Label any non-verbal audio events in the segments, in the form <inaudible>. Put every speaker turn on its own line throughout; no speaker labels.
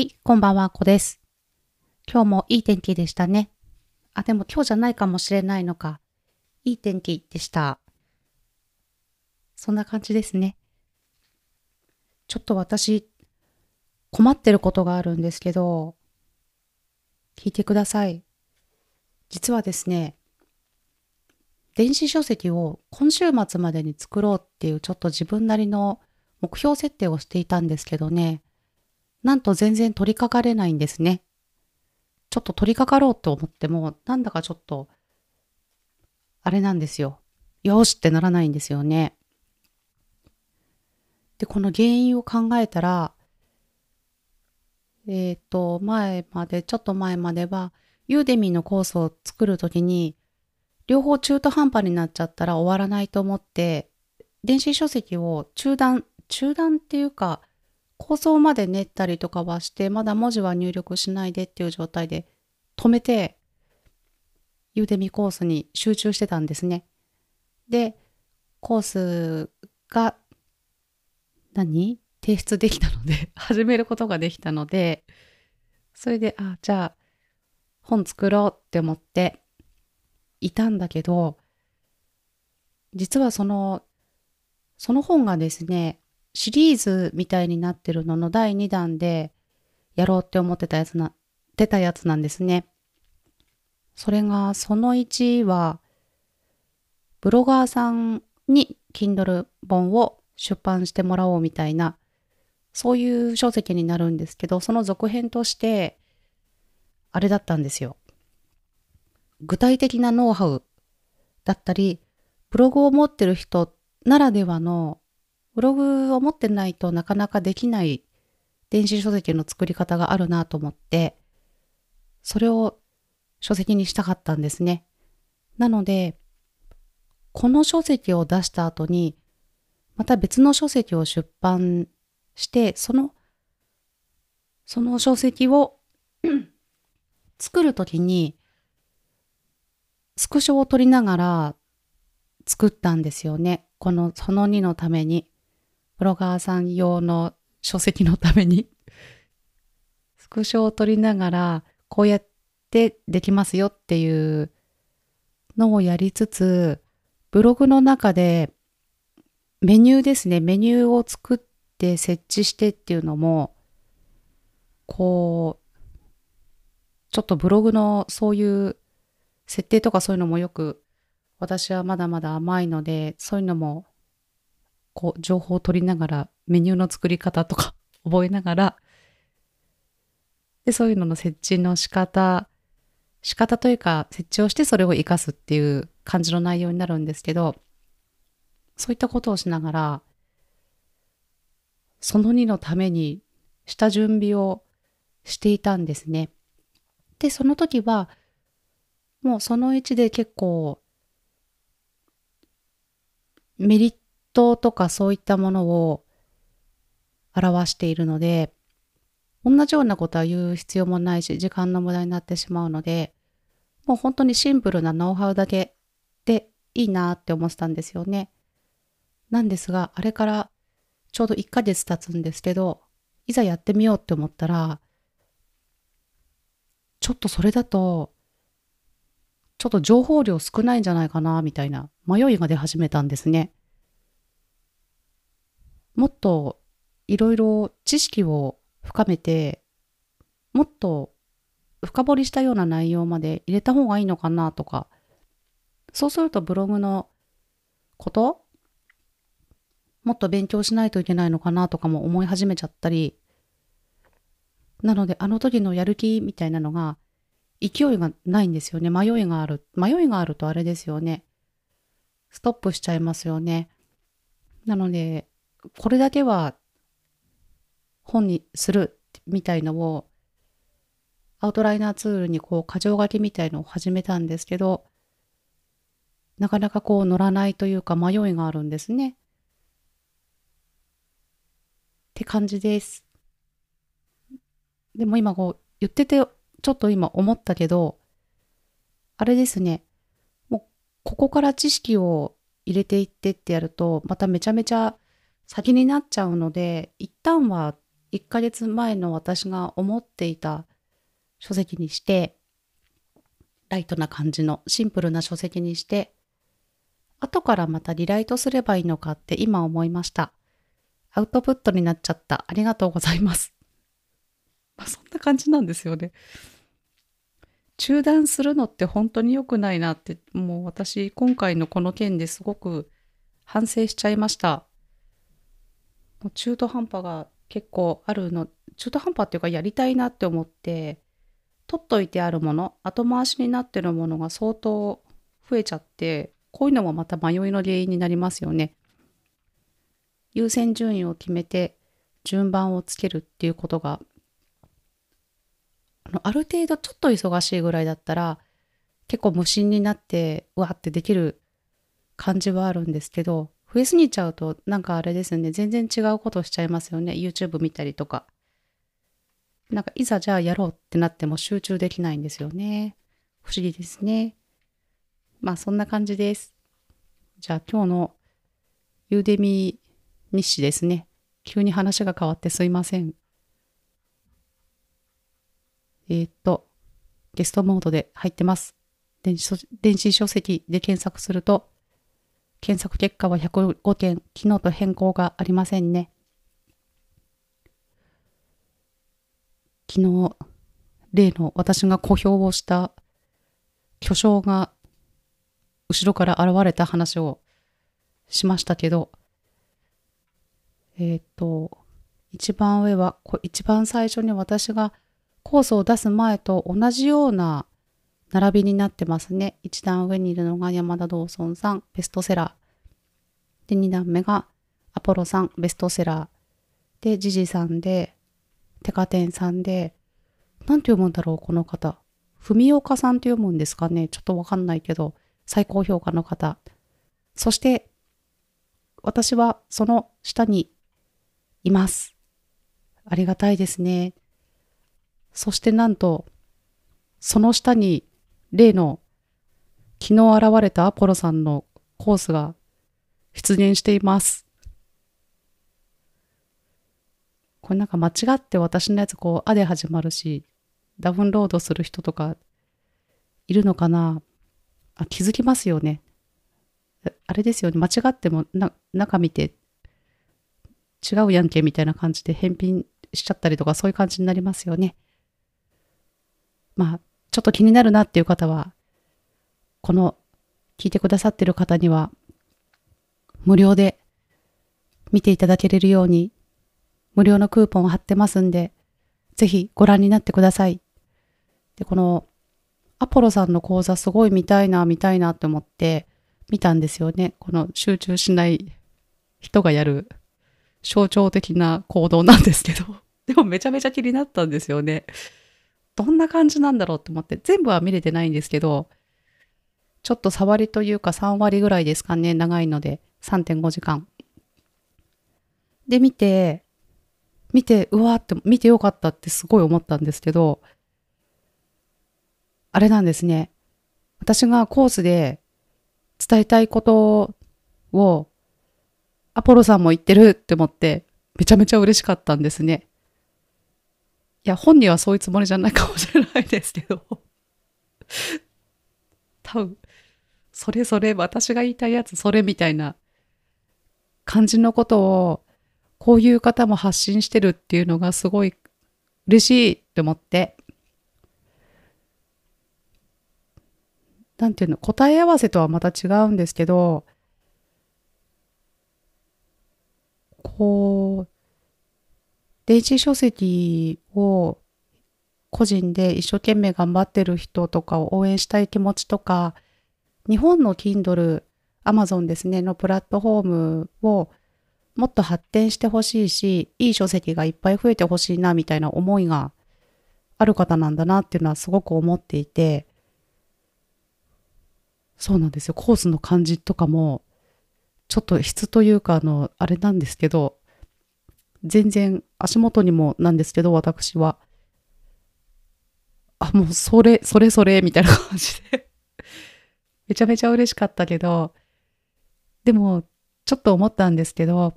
はい、こんばんは、こです。今日もいい天気でしたね。あ、でも今日じゃないかもしれないのか。いい天気でした。そんな感じですね。ちょっと私、困ってることがあるんですけど、聞いてください。実はですね、電子書籍を今週末までに作ろうっていうちょっと自分なりの目標設定をしていたんですけどね、なんと全然取り掛かれないんですね。ちょっと取り掛かろうと思っても、なんだかちょっと、あれなんですよ。よしってならないんですよね。で、この原因を考えたら、えっ、と、前まで、ちょっと前までは、ユーデミーのコースを作るときに、両方中途半端になっちゃったら終わらないと思って、電子書籍を中断、中断っていうか、構想まで練ったりとかはして、まだ文字は入力しないでっていう状態で止めて、ユーデミコースに集中してたんですね。で、コースが何？提出できたので、<laughs> 始めることができたので、それで、あ、じゃあ、本作ろうって思っていたんだけど、実はその、その本がですね、シリーズみたいになってるのの第2弾でやろうって思ってたやつな、出たやつなんですね。それが、その1は、ブロガーさんに Kindle 本を出版してもらおうみたいな、そういう書籍になるんですけど、その続編として、あれだったんですよ。具体的なノウハウだったり、ブログを持ってる人ならではの、ブログを持ってないとなかなかできない電子書籍の作り方があるなと思って、それを書籍にしたかったんですね。なので、この書籍を出した後に、また別の書籍を出版して、その、その書籍を <clears throat> 作るときに、スクショを取りながら作ったんですよね。この、その2のために。ブロガーさん用の書籍のために。<laughs> スクショを取りながら、こうやってできますよっていうのをやりつつ、ブログの中でメニューですね。メニューを作って設置してっていうのも、こう、ちょっとブログのそういう設定とかそういうのもよく私はまだまだ甘いので、そういうのもこう情報を取りながらメニューの作り方とか <laughs> 覚えながら、で、そういうのの設置の仕方、仕方というか設置をしてそれを活かすっていう感じの内容になるんですけど、そういったことをしながら、その2のためにした準備をしていたんですね。で、その時は、もうその1で結構、メリットとかそういったものを表しているので、同じようなことは言う必要もないし、時間の無駄になってしまうので、もう本当にシンプルなノウハウだけでいいなって思ってたんですよね。なんですが、あれからちょうど1ヶ月経つんですけど、いざやってみようって思ったら、ちょっとそれだと、ちょっと情報量少ないんじゃないかな、みたいな迷いが出始めたんですね。もっといろいろ知識を深めて、もっと深掘りしたような内容まで入れた方がいいのかなとか、そうするとブログのこともっと勉強しないといけないのかなとかも思い始めちゃったり、なのであの時のやる気みたいなのが勢いがないんですよね。迷いがある。迷いがあるとあれですよね。ストップしちゃいますよね。なので、これだけは本にするみたいのをアウトライナーツールにこう箇条書きみたいのを始めたんですけど、なかなかこう乗らないというか迷いがあるんですね。って感じです。でも今こう言っててちょっと今思ったけど、あれですね。もうここから知識を入れていってってやると、まためちゃめちゃ先になっちゃうので、一旦は1ヶ月前の私が思っていた書籍にして、ライトな感じのシンプルな書籍にして、後からまたリライトすればいいのかって今思いました。アウトプットになっちゃった。ありがとうございます。<laughs> まあ、そんな感じなんですよね。中断するのって本当に良くないなって、もう私今回のこの件ですごく反省しちゃいました。もう中途半端が結構あるの、中途半端っていうかやりたいなって思って、取っといてあるもの、後回しになってるものが相当増えちゃって、こういうのもまた迷いの原因になりますよね。優先順位を決めて順番をつけるっていうことがあのある程度ちょっと忙しいぐらいだったら結構無心になってうわってできる感じはあるんですけど増えすぎちゃうとなんかあれですよね。全然違うことしちゃいますよね。YouTube 見たりとか。なんかいざじゃあやろうってなっても集中できないんですよね。不思議ですね。まあそんな感じです。じゃあ今日のユーデミ日誌ですね。急に話が変わってすいません。えー、っと、ゲストモードで入ってます。電子電子書籍で検索すると、検索結果は105件、昨日と変更がありませんね。昨日、例の私が公表をした巨匠が後ろから現れた話をしましたけど、えっ、と、一番上は、一番最初に私がコースを出す前と同じような並びになってますね。一段上にいるのが山田道尊さん、ベストセラー。で、二段目がアポロさん、ベストセラー。で、ジジさんで、テカテンさんで、なんて読むんだろう、この方。文岡さんって読むんですかねちょっとわかんないけど、最高評価の方。そして、私はその下にいます。ありがたいですね。そしてなんと、その下に例の昨日現れたアポロさんのコースが出現しています。これなんか間違って私のやつこう、あで始まるし、ダウンロードする人とかいるのかな？あ、気づきますよね。あれですよね。間違ってもな中見て違うやんけみたいな感じで返品しちゃったりとかそういう感じになりますよね。まあ、ちょっと気になるなっていう方は、この聞いてくださってる方には、無料で見ていただけれるように、無料のクーポンを貼ってますんで、ぜひご覧になってください。で、この、アポロさんの講座すごい見たいな、見たいなって思って見たんですよね。この集中しない人がやる象徴的な行動なんですけど、でもめちゃめちゃ気になったんですよね。どんな感じなんだろうと思って、全部は見れてないんですけど、ちょっと触りというか3割ぐらいですかね、長いので、3.5時間。で、見て、見て、うわーって、見てよかったってすごい思ったんですけど、あれなんですね。私がコースで伝えたいことを、アポロさんも言ってるって思って、めちゃめちゃ嬉しかったんですね。いや、本人はそういうつもりじゃないかもしれないですけど、多分、それそれ、私が言いたいやつ、それみたいな感じのことを、こういう方も発信してるっていうのがすごい嬉しいって思って、なんていうの、答え合わせとはまた違うんですけど、こう、電子書籍を個人で一生懸命頑張ってる人とかを応援したい気持ちとか、日本の Kindle、Amazon ですね、のプラットフォームをもっと発展してほしいし、いい書籍がいっぱい増えてほしいな、みたいな思いがある方なんだなっていうのはすごく思っていて、そうなんですよ。コースの感じとかも、ちょっと質というか、あの、あれなんですけど、全然足元にもなんですけど、私は。あ、もうそれ、それそれ、みたいな感じで <laughs> めちゃめちゃ嬉しかったけど、でも、ちょっと思ったんですけど、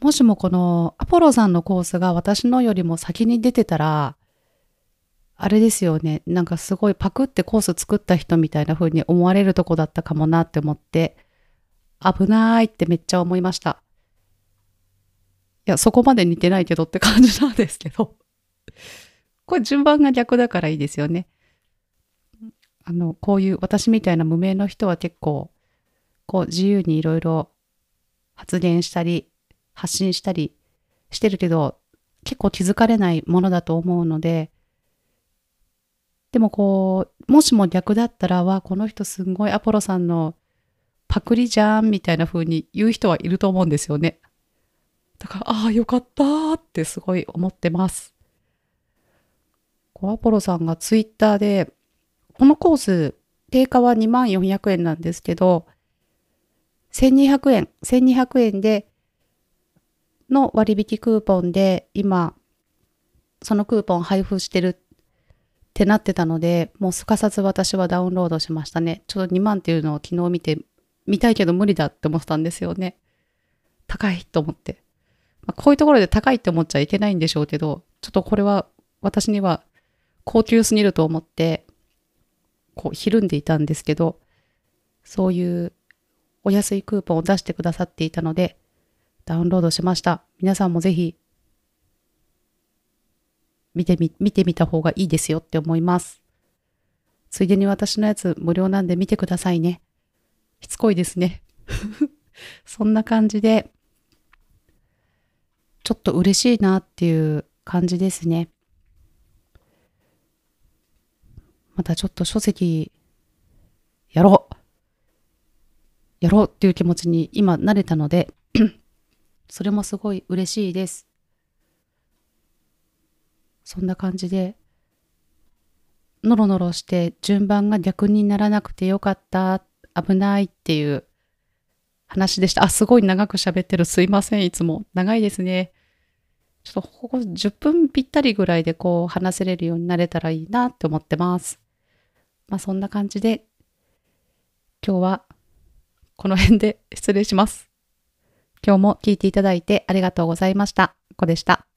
もしもこのアポロさんのコースが私のよりも先に出てたら、あれですよね。なんかすごいパクってコース作った人みたいな風に思われるとこだったかもなって思って、危ないってめっちゃ思いました。いや、そこまで似てないけどって感じなんですけど。<laughs> これ順番が逆だからいいですよね。あの、こういう私みたいな無名の人は結構、こう自由にいろいろ発言したり、発信したりしてるけど、結構気づかれないものだと思うので、でもこう、もしも逆だったら、わ、この人すんごいアポロさんのパクリじゃんみたいな風に言う人はいると思うんですよね。だから、ああ、よかったってすごい思ってます。こうアポロさんがツイッターで、このコース、定価は2万400円なんですけど、1200円、1200円で、の割引クーポンで、今、そのクーポン配布してるってなってたので、もうすかさず私はダウンロードしましたね。ちょっと2万っていうのを昨日見て見たいけど無理だって思ってたんですよね。高いと思って。まあ、こういうところで高いって思っちゃいけないんでしょうけど、ちょっとこれは私には高級すぎると思って、こう、ひるんでいたんですけど、そういうお安いクーポンを出してくださっていたので、ダウンロードしました。皆さんもぜひ、見てみ、見てみた方がいいですよって思います。ついでに私のやつ無料なんで見てくださいね。しつこいですね。<laughs> そんな感じで、ちょっと嬉しいなっていう感じですね。またちょっと書籍やろうやろうっていう気持ちに今慣れたので <clears throat> それもすごい嬉しいです。そんな感じで、ノロノロして順番が逆にならなくてよかった危ないっていう話でした。あ、すごい長く喋ってる。すいません。いつも。長いですね。ちょっとここ10分ぴったりぐらいでこう話せれるようになれたらいいなって思ってます。まあそんな感じで今日はこの辺で失礼します。今日も聞いていただいてありがとうございました。こでした。